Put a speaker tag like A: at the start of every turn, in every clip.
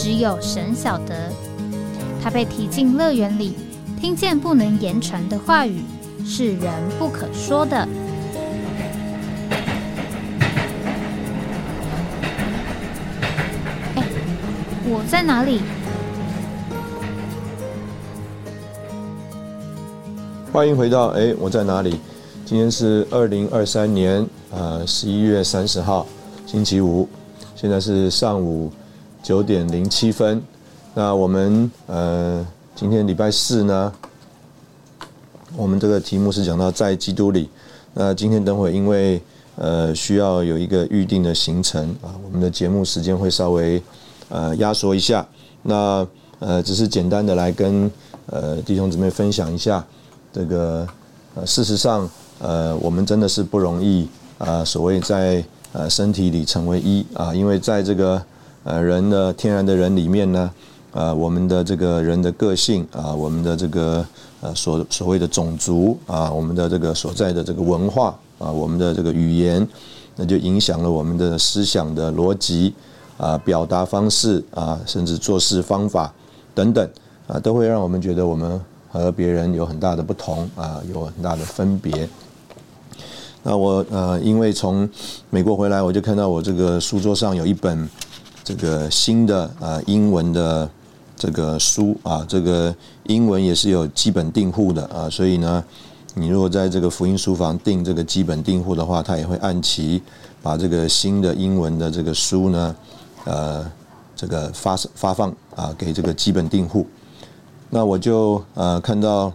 A: 只有神晓得，他被提进乐园里，听见不能言传的话语，是人不可说的。哎，我在哪里？
B: 欢迎回到哎，我在哪里？今天是二零二三年呃十一月三十号，星期五，现在是上午。九点零七分，那我们呃，今天礼拜四呢，我们这个题目是讲到在基督里。那今天等会因为呃需要有一个预定的行程啊，我们的节目时间会稍微呃压缩一下。那呃只是简单的来跟呃弟兄姊妹分享一下这个呃事实上呃我们真的是不容易啊，所谓在呃身体里成为一啊，因为在这个。呃，人的天然的人里面呢，呃，我们的这个人的个性啊，我们的这个呃所所谓的种族啊，我们的这个所在的这个文化啊，我们的这个语言，那就影响了我们的思想的逻辑啊，表达方式啊，甚至做事方法等等啊，都会让我们觉得我们和别人有很大的不同啊，有很大的分别。那我呃，因为从美国回来，我就看到我这个书桌上有一本。这个新的呃英文的这个书啊，这个英文也是有基本订户的啊，所以呢，你如果在这个福音书房订这个基本订户的话，他也会按期把这个新的英文的这个书呢，呃，这个发发放啊给这个基本订户。那我就呃看到，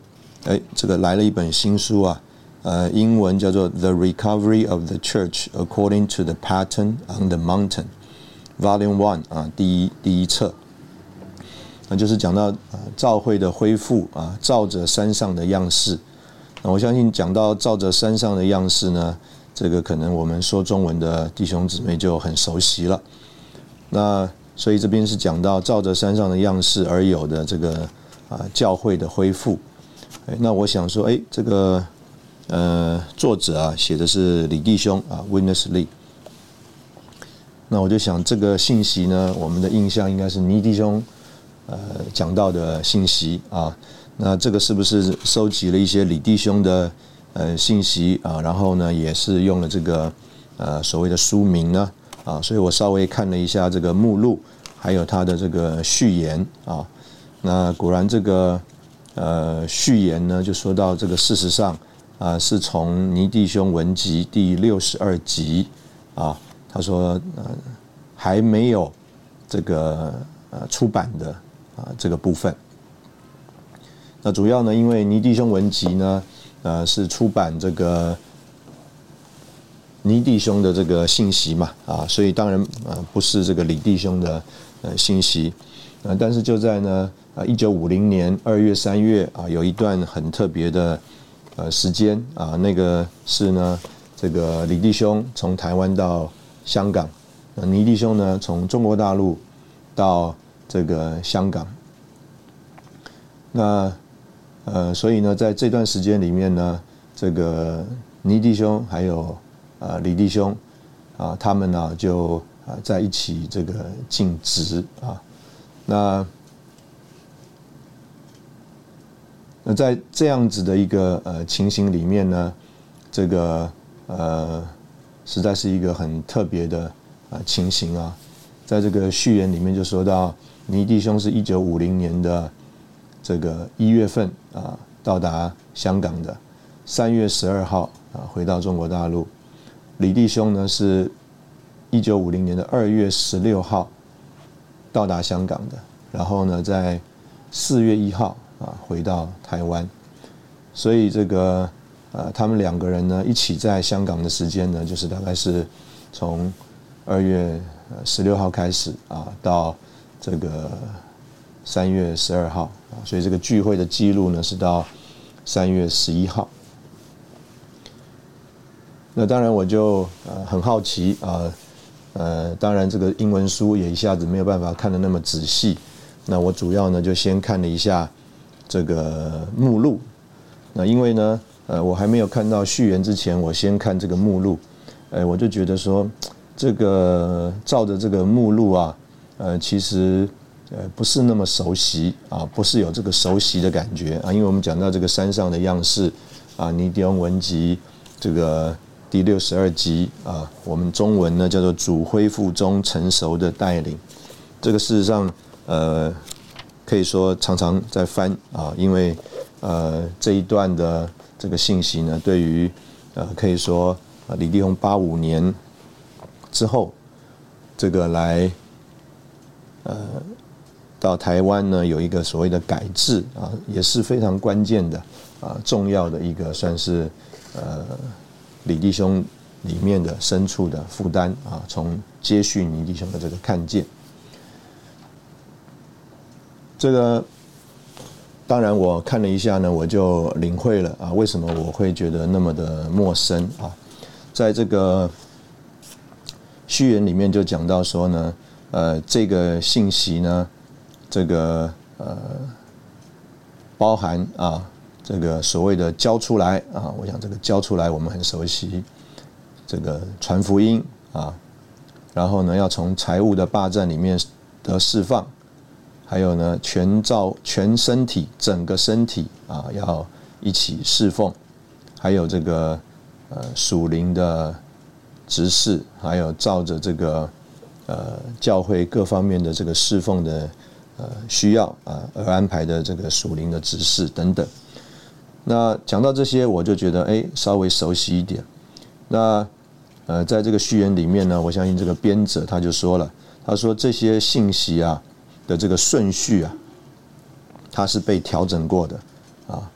B: 哎，这个来了一本新书啊，呃，英文叫做《The Recovery of the Church According to the Pattern on the Mountain》。Volume One 啊，第一第一册，那就是讲到啊，照会的恢复啊，照着山上的样式。那我相信讲到照着山上的样式呢，这个可能我们说中文的弟兄姊妹就很熟悉了。那所以这边是讲到照着山上的样式而有的这个啊教会的恢复。哎，那我想说，哎，这个呃作者啊写的是李弟兄啊，Witness Lee。那我就想，这个信息呢，我们的印象应该是尼弟兄呃讲到的信息啊。那这个是不是收集了一些李弟兄的呃信息啊？然后呢，也是用了这个呃所谓的书名呢啊。所以我稍微看了一下这个目录，还有他的这个序言啊。那果然这个呃序言呢，就说到这个事实上啊，是从尼弟兄文集第六十二集啊。他说：“呃，还没有这个呃出版的啊这个部分。那主要呢，因为尼弟兄文集呢，呃是出版这个尼弟兄的这个信息嘛啊，所以当然啊不是这个李弟兄的呃信息啊。但是就在呢啊一九五零年二月三月啊，有一段很特别的呃时间啊，那个是呢这个李弟兄从台湾到。”香港，那尼弟兄呢？从中国大陆到这个香港，那呃，所以呢，在这段时间里面呢，这个倪弟兄还有呃李弟兄啊，他们呢就啊在一起这个尽职啊。那那在这样子的一个呃情形里面呢，这个呃。实在是一个很特别的啊情形啊，在这个序言里面就说到，尼弟兄是一九五零年的这个一月份啊到达香港的，三月十二号啊回到中国大陆，李弟兄呢是一九五零年的二月十六号到达香港的，然后呢在四月一号啊回到台湾，所以这个。呃，他们两个人呢，一起在香港的时间呢，就是大概是从二月十六号开始啊，到这个三月十二号啊，所以这个聚会的记录呢是到三月十一号。那当然我就呃很好奇啊，呃，当然这个英文书也一下子没有办法看得那么仔细。那我主要呢就先看了一下这个目录。那因为呢，呃，我还没有看到序言之前，我先看这个目录。哎，我就觉得说，这个照着这个目录啊，呃，其实呃不是那么熟悉啊，不是有这个熟悉的感觉啊。因为我们讲到这个山上的样式啊，尼迪翁文集这个。第六十二集啊，我们中文呢叫做“主恢复中成熟的带领”。这个事实上，呃，可以说常常在翻啊，因为呃这一段的这个信息呢，对于呃可以说李立宏八五年之后这个来呃到台湾呢有一个所谓的改制啊，也是非常关键的啊重要的一个算是呃。李弟兄里面的深处的负担啊，从接续李弟兄的这个看见，这个当然我看了一下呢，我就领会了啊，为什么我会觉得那么的陌生啊？在这个序言里面就讲到说呢，呃，这个信息呢，这个呃，包含啊。这个所谓的交出来啊，我想这个交出来我们很熟悉，这个传福音啊，然后呢要从财务的霸占里面得释放，还有呢全照全身体整个身体啊要一起侍奉，还有这个呃属灵的执事，还有照着这个呃教会各方面的这个侍奉的呃需要啊而安排的这个属灵的执事等等。那讲到这些，我就觉得哎，稍微熟悉一点。那呃，在这个序言里面呢，我相信这个编者他就说了，他说这些信息啊的这个顺序啊，它是被调整过的啊。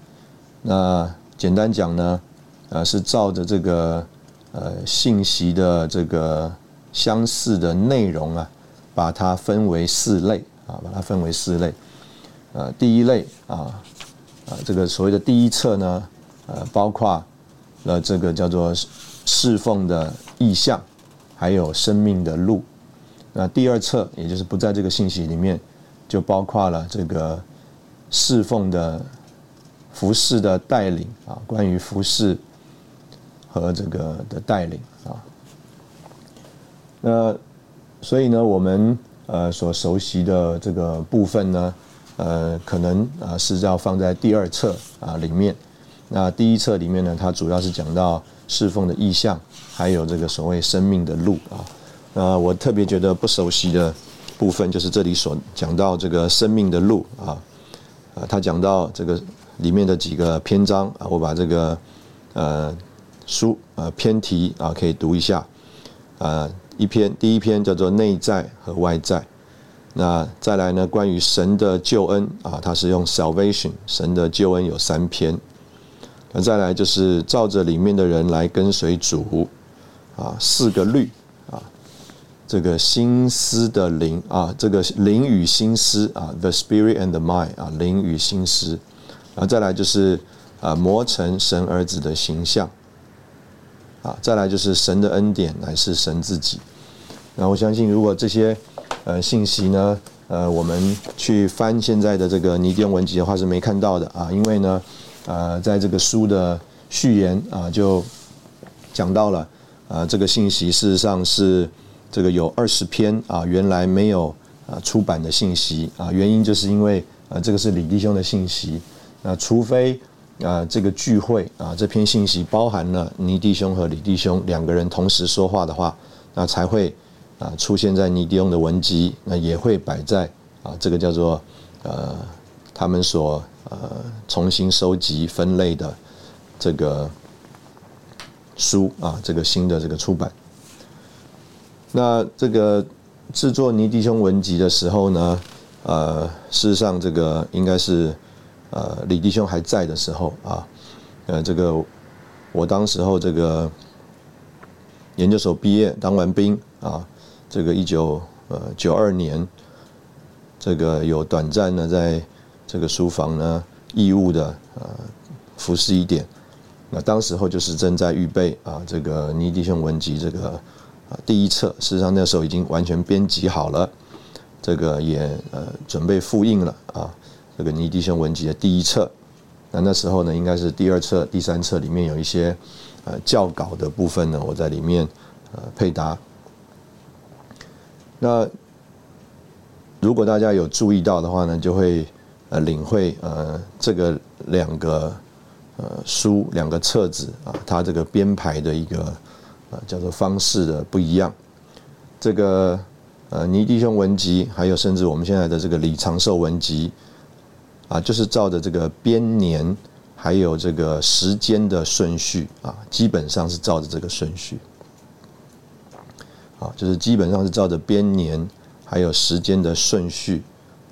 B: 那简单讲呢，呃，是照着这个呃信息的这个相似的内容啊，把它分为四类啊，把它分为四类。呃，第一类啊。啊，这个所谓的第一册呢，呃，包括了这个叫做侍奉的意向，还有生命的路。那第二册，也就是不在这个信息里面，就包括了这个侍奉的服饰的带领啊，关于服饰和这个的带领啊。那所以呢，我们呃所熟悉的这个部分呢。呃，可能啊是要放在第二册啊里面。那第一册里面呢，它主要是讲到侍奉的意向，还有这个所谓生命的路啊。那我特别觉得不熟悉的部分，就是这里所讲到这个生命的路啊。啊，他讲到这个里面的几个篇章啊，我把这个呃书呃篇题啊可以读一下啊。一篇第一篇叫做内在和外在。那再来呢？关于神的救恩啊，它是用 salvation，神的救恩有三篇。那再来就是照着里面的人来跟随主啊，四个律，这个心思的灵啊，这个灵与心思啊，the spirit and the mind 啊，灵与心思。然后再来就是啊，磨成神儿子的形象啊，再来就是神的恩典乃是神自己。那我相信，如果这些。呃，信息呢？呃，我们去翻现在的这个尼丁文集的话是没看到的啊，因为呢，呃，在这个书的序言啊，就讲到了啊，这个信息事实上是这个有二十篇啊，原来没有啊出版的信息啊，原因就是因为啊，这个是李弟兄的信息，那除非啊这个聚会啊这篇信息包含了尼弟兄和李弟兄两个人同时说话的话，那才会。啊，出现在尼迪翁的文集，那也会摆在啊，这个叫做呃，他们所呃重新收集分类的这个书啊，这个新的这个出版。那这个制作尼迪兄文集的时候呢，呃，事实上这个应该是呃李弟兄还在的时候啊，呃，这个我当时候这个研究所毕业，当完兵啊。这个一九呃九二年，这个有短暂的，在这个书房呢义务的呃服侍一点。那当时候就是正在预备啊，这个尼迪兄文集这个啊第一册，事实上那时候已经完全编辑好了，这个也呃准备复印了啊，这个尼迪兄文集的第一册。那那时候呢，应该是第二册、第三册里面有一些呃教稿的部分呢，我在里面呃配搭。那如果大家有注意到的话呢，就会呃领会呃这个两个呃书两个册子啊，它这个编排的一个啊叫做方式的不一样。这个呃尼弟兄文集，还有甚至我们现在的这个李长寿文集。啊，就是照着这个编年，还有这个时间的顺序啊，基本上是照着这个顺序。啊，就是基本上是照着编年还有时间的顺序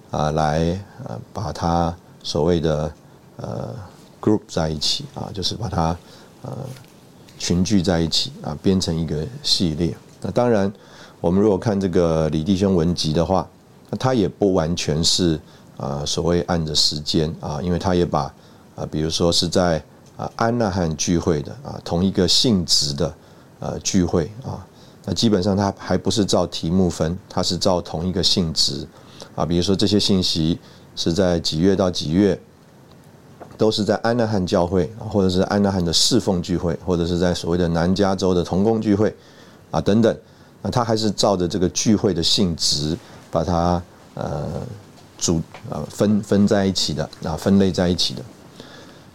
B: 啊，来呃把它所谓的呃 group 在一起啊，就是把它呃群聚在一起啊，编成一个系列。那当然，我们如果看这个李弟兄文集的话，那他也不完全是。啊，所谓按着时间啊，因为他也把啊，比如说是在啊安纳汉聚会的啊同一个性质的呃聚会啊，那基本上他还不是照题目分，他是照同一个性质啊，比如说这些信息是在几月到几月，都是在安纳汉教会，或者是安纳汉的侍奉聚会，或者是在所谓的南加州的同工聚会啊等等，那他还是照着这个聚会的性质把它呃。组呃分分在一起的啊分类在一起的，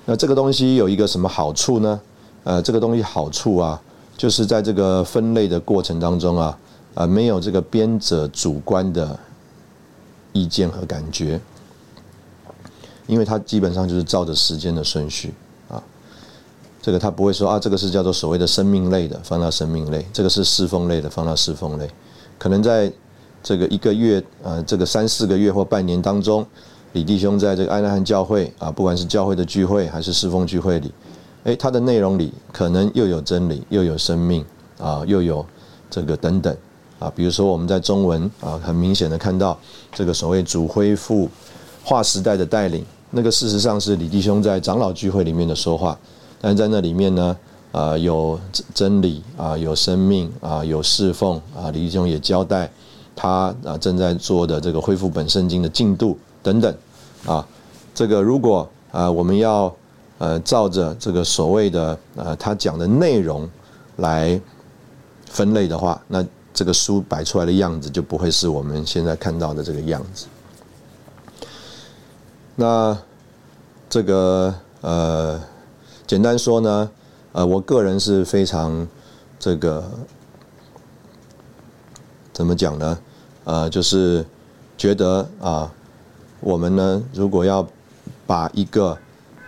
B: 那这个东西有一个什么好处呢？呃，这个东西好处啊，就是在这个分类的过程当中啊，啊没有这个编者主观的意见和感觉，因为它基本上就是照着时间的顺序啊，这个他不会说啊这个是叫做所谓的生命类的放到生命类，这个是侍奉类的放到侍奉类，可能在。这个一个月，呃，这个三四个月或半年当中，李弟兄在这个爱纳汉教会啊，不管是教会的聚会还是侍奉聚会里，诶，他的内容里可能又有真理，又有生命啊，又有这个等等啊。比如说我们在中文啊，很明显的看到这个所谓主恢复划时代的带领，那个事实上是李弟兄在长老聚会里面的说话，但是在那里面呢，啊，有真理啊，有生命啊，有侍奉啊，李弟兄也交代。他啊正在做的这个恢复本圣经的进度等等，啊，这个如果啊我们要呃照着这个所谓的呃他讲的内容来分类的话，那这个书摆出来的样子就不会是我们现在看到的这个样子。那这个呃简单说呢，呃我个人是非常这个怎么讲呢？呃，就是觉得啊，我们呢，如果要把一个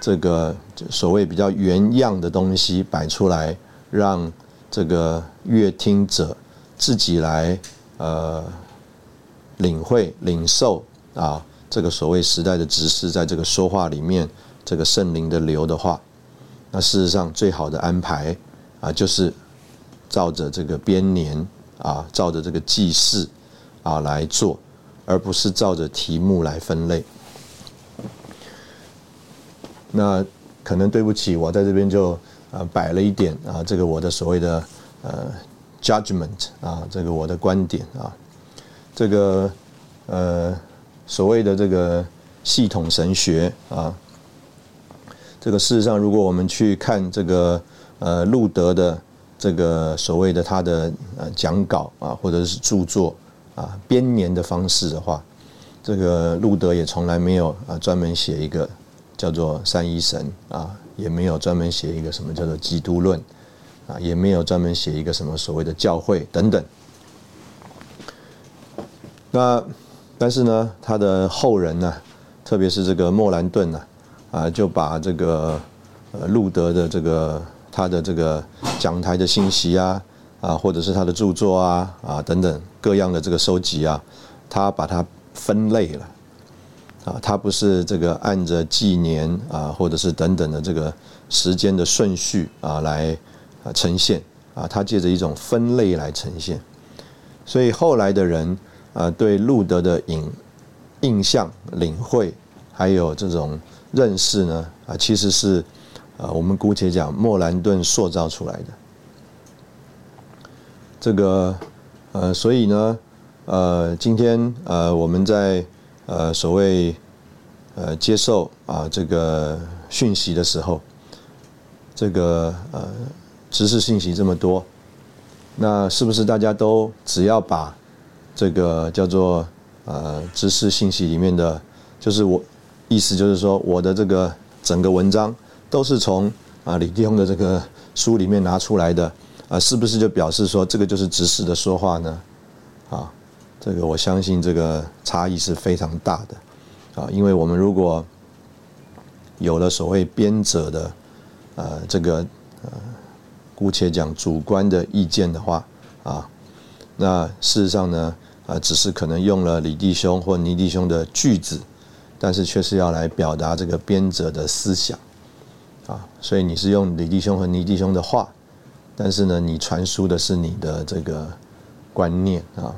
B: 这个所谓比较原样的东西摆出来，让这个乐听者自己来呃领会、领受啊，这个所谓时代的指示，在这个说话里面，这个圣灵的流的话，那事实上最好的安排啊，就是照着这个编年啊，照着这个记事。啊，来做，而不是照着题目来分类。那可能对不起，我在这边就啊摆了一点啊，这个我的所谓的呃 judgment 啊，这个我的观点啊，这个呃所谓的这个系统神学啊，这个事实上，如果我们去看这个呃路德的这个所谓的他的呃讲稿啊，或者是著作。啊，编年的方式的话，这个路德也从来没有啊专门写一个叫做三一神啊，也没有专门写一个什么叫做基督论啊，也没有专门写一个什么所谓的教会等等。那但是呢，他的后人呢，特别是这个莫兰顿呢，啊，就把这个呃路德的这个他的这个讲台的信息啊。啊，或者是他的著作啊，啊等等各样的这个收集啊，他把它分类了，啊，他不是这个按着纪年啊，或者是等等的这个时间的顺序啊来啊呈现啊，他借着一种分类来呈现，所以后来的人啊对路德的影印象、领会，还有这种认识呢，啊，其实是啊，我们姑且讲莫兰顿塑造出来的。这个呃，所以呢，呃，今天呃，我们在呃所谓呃接受啊这个讯息的时候，这个呃知识信息这么多，那是不是大家都只要把这个叫做呃知识信息里面的，就是我意思就是说我的这个整个文章都是从啊李弟兄的这个书里面拿出来的。啊，是不是就表示说这个就是直视的说话呢？啊，这个我相信这个差异是非常大的啊，因为我们如果有了所谓编者的呃这个呃姑且讲主观的意见的话啊，那事实上呢啊只是可能用了李弟兄或倪弟兄的句子，但是却是要来表达这个编者的思想啊，所以你是用李弟兄和倪弟兄的话。但是呢，你传输的是你的这个观念啊，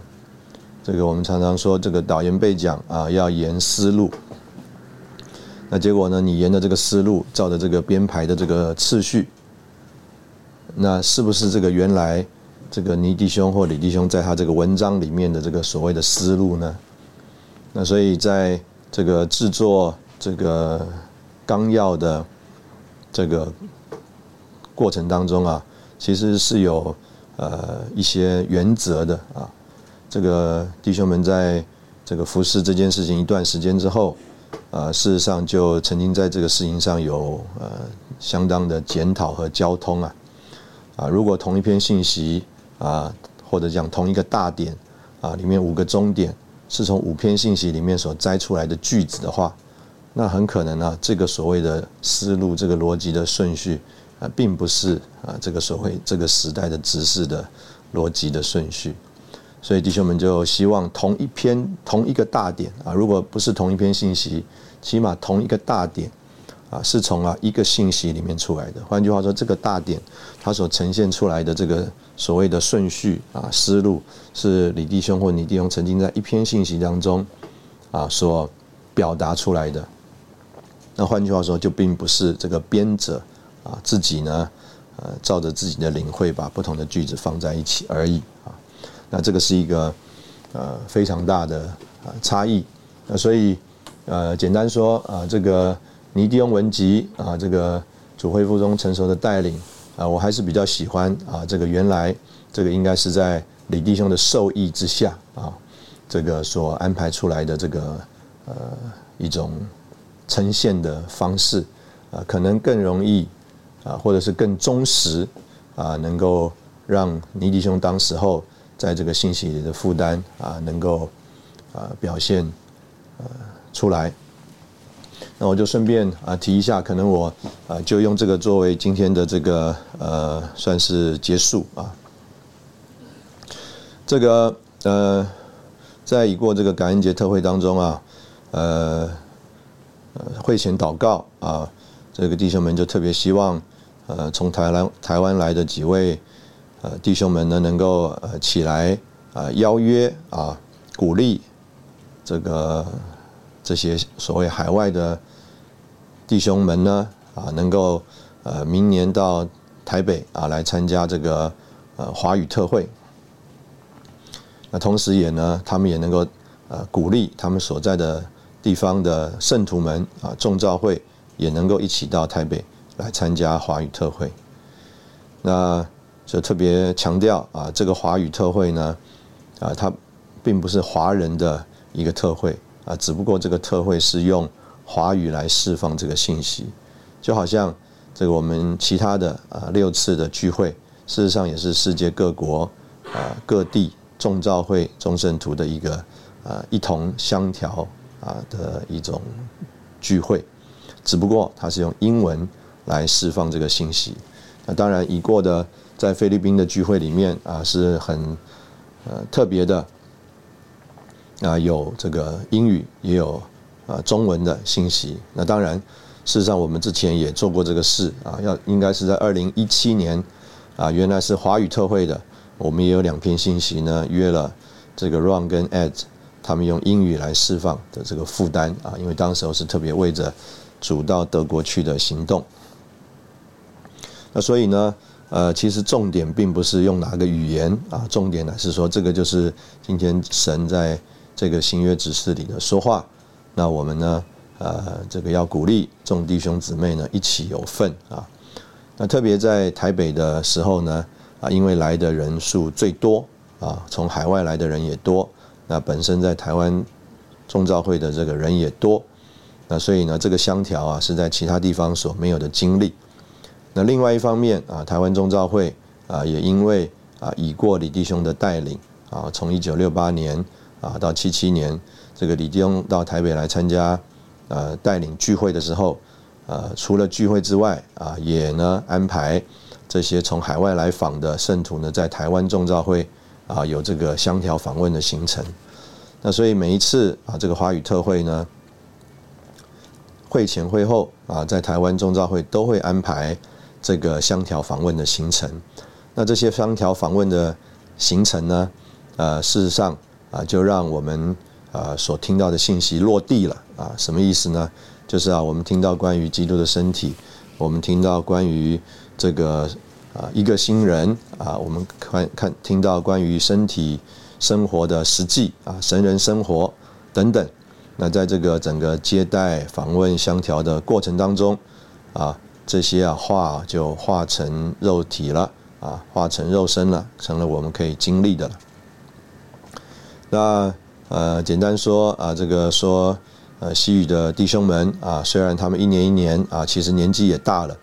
B: 这个我们常常说，这个导言被讲啊，要沿思路。那结果呢，你沿着这个思路，照着这个编排的这个次序，那是不是这个原来这个倪弟兄或李弟兄在他这个文章里面的这个所谓的思路呢？那所以在这个制作这个纲要的这个过程当中啊。其实是有呃一些原则的啊，这个弟兄们在这个服侍这件事情一段时间之后，啊，事实上就曾经在这个事情上有呃相当的检讨和交通啊，啊，如果同一篇信息啊，或者讲同一个大点啊，里面五个中点是从五篇信息里面所摘出来的句子的话，那很可能呢，这个所谓的思路，这个逻辑的顺序。啊，并不是啊，这个所谓这个时代的指示的逻辑的顺序，所以弟兄们就希望同一篇同一个大点啊，如果不是同一篇信息，起码同一个大点啊，是从啊一个信息里面出来的。换句话说，这个大点它所呈现出来的这个所谓的顺序啊思路，是李弟兄或倪弟兄曾经在一篇信息当中啊所表达出来的。那换句话说，就并不是这个编者。啊，自己呢，呃，照着自己的领会，把不同的句子放在一起而已啊。那这个是一个呃非常大的啊差异。那所以呃，简单说啊，这个尼迪翁文集啊，这个主恢复中成熟的带领啊，我还是比较喜欢啊。这个原来这个应该是在李弟兄的授意之下啊，这个所安排出来的这个呃一种呈现的方式啊，可能更容易。啊，或者是更忠实啊，能够让尼弟兄当时候在这个信息里的负担啊，能够啊表现呃出来。那我就顺便啊提一下，可能我啊就用这个作为今天的这个呃算是结束啊。这个呃在已过这个感恩节特会当中啊，呃会前祷告啊，这个弟兄们就特别希望。呃，从台湾台湾来的几位呃弟兄们呢，能够呃起来啊邀约啊鼓励这个这些所谓海外的弟兄们呢啊，能够呃明年到台北啊来参加这个呃华语特会。那同时也呢，他们也能够呃鼓励他们所在的地方的圣徒们啊众召会也能够一起到台北。来参加华语特会，那就特别强调啊，这个华语特会呢，啊，它并不是华人的一个特会啊，只不过这个特会是用华语来释放这个信息，就好像这个我们其他的啊六次的聚会，事实上也是世界各国啊各地众召会众圣徒的一个啊一同相调啊的一种聚会，只不过它是用英文。来释放这个信息，那当然已过的在菲律宾的聚会里面啊是很呃特别的啊有这个英语也有啊中文的信息。那当然事实上我们之前也做过这个事啊，要应该是在二零一七年啊原来是华语特会的，我们也有两篇信息呢约了这个 Ron 跟 Ed 他们用英语来释放的这个负担啊，因为当时候是特别为着主到德国去的行动。那所以呢，呃，其实重点并不是用哪个语言啊，重点呢是说这个就是今天神在这个新约指示里的说话。那我们呢，呃，这个要鼓励众弟兄姊妹呢一起有份啊。那特别在台北的时候呢，啊，因为来的人数最多啊，从海外来的人也多，那本身在台湾众召会的这个人也多，那所以呢，这个香调啊是在其他地方所没有的经历。那另外一方面啊，台湾中召会啊，也因为啊，已过李弟兄的带领啊，从一九六八年啊到七七年，这个李弟兄到台北来参加呃带领聚会的时候，呃，除了聚会之外啊，也呢安排这些从海外来访的圣徒呢，在台湾中召会啊有这个香调访问的行程。那所以每一次啊，这个华语特会呢，会前会后啊，在台湾中召会都会安排。这个香调访问的行程，那这些香调访问的行程呢？呃，事实上啊，就让我们啊所听到的信息落地了啊。什么意思呢？就是啊，我们听到关于基督的身体，我们听到关于这个啊一个新人啊，我们看看听到关于身体生活的实际啊神人生活等等。那在这个整个接待访问相调的过程当中啊。这些啊化就化成肉体了啊，化成肉身了，成了我们可以经历的了。那呃，简单说啊，这个说呃，西语的弟兄们啊，虽然他们一年一年啊，其实年纪也大了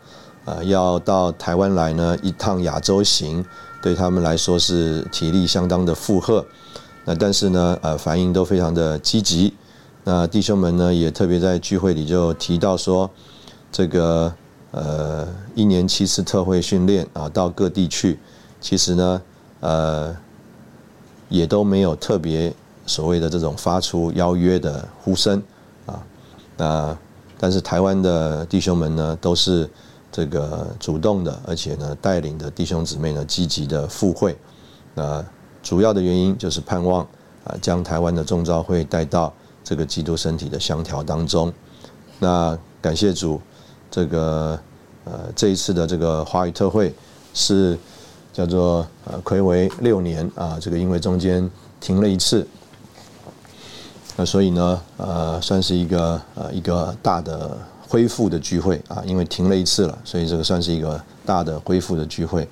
B: 啊，要到台湾来呢一趟亚洲行，对他们来说是体力相当的负荷。那但是呢，呃，反应都非常的积极。那弟兄们呢，也特别在聚会里就提到说，这个。呃，一年七次特会训练啊，到各地去，其实呢，呃，也都没有特别所谓的这种发出邀约的呼声啊。那但是台湾的弟兄们呢，都是这个主动的，而且呢，带领的弟兄姊妹呢，积极的赴会。那主要的原因就是盼望啊，将台湾的众召会带到这个基督身体的相调当中。那感谢主。这个呃，这一次的这个华语特会是叫做呃，魁为六年啊，这个因为中间停了一次，那所以呢，呃，算是一个呃一个大的恢复的聚会啊，因为停了一次了，所以这个算是一个大的恢复的聚会。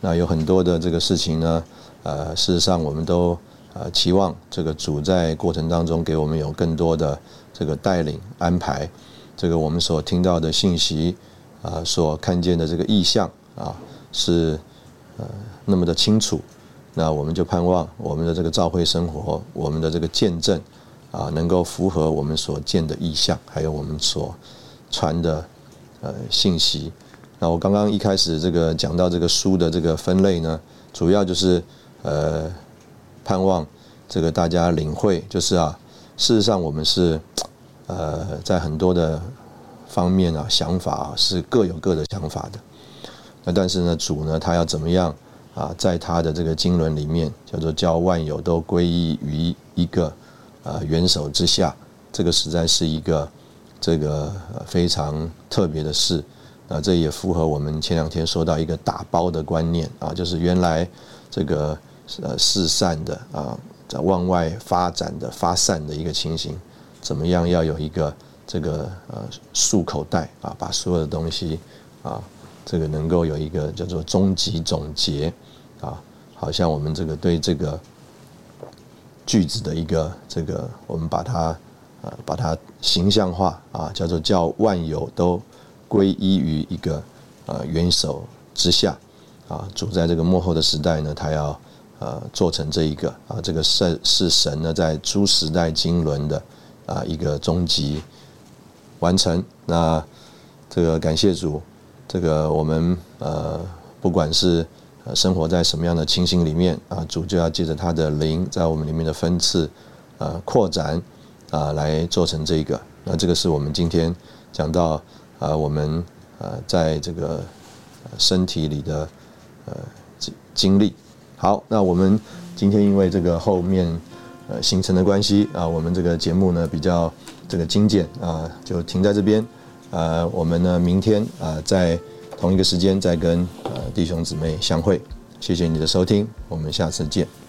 B: 那有很多的这个事情呢，呃，事实上我们都呃期望这个主在过程当中给我们有更多的这个带领安排。这个我们所听到的信息，啊，所看见的这个意象啊，是呃那么的清楚，那我们就盼望我们的这个教会生活，我们的这个见证啊，能够符合我们所见的意象，还有我们所传的呃信息。那我刚刚一开始这个讲到这个书的这个分类呢，主要就是呃盼望这个大家领会，就是啊，事实上我们是。呃，在很多的方面啊，想法啊是各有各的想法的。那但是呢，主呢，他要怎么样啊，在他的这个经纶里面，叫做叫万有都归依于一个呃元首之下，这个实在是一个这个非常特别的事。啊，这也符合我们前两天说到一个打包的观念啊，就是原来这个呃四散的啊，在往外发展的发散的一个情形。怎么样要有一个这个呃束口袋啊，把所有的东西啊，这个能够有一个叫做终极总结啊，好像我们这个对这个句子的一个这个，我们把它呃把它形象化啊，叫做叫万有都归依于一个呃元首之下啊，主在这个幕后的时代呢，他要呃做成这一个啊，这个是是神呢在诸时代经纶的。啊，一个终极完成。那这个感谢主，这个我们呃，不管是生活在什么样的情形里面啊，主就要借着他的灵，在我们里面的分次呃扩展啊，来做成这个。那这个是我们今天讲到啊，我们呃在这个身体里的呃经历。好，那我们今天因为这个后面。呃行程的关系啊，我们这个节目呢比较这个精简啊，就停在这边。呃，我们呢明天啊在同一个时间再跟呃弟兄姊妹相会。谢谢你的收听，我们下次见。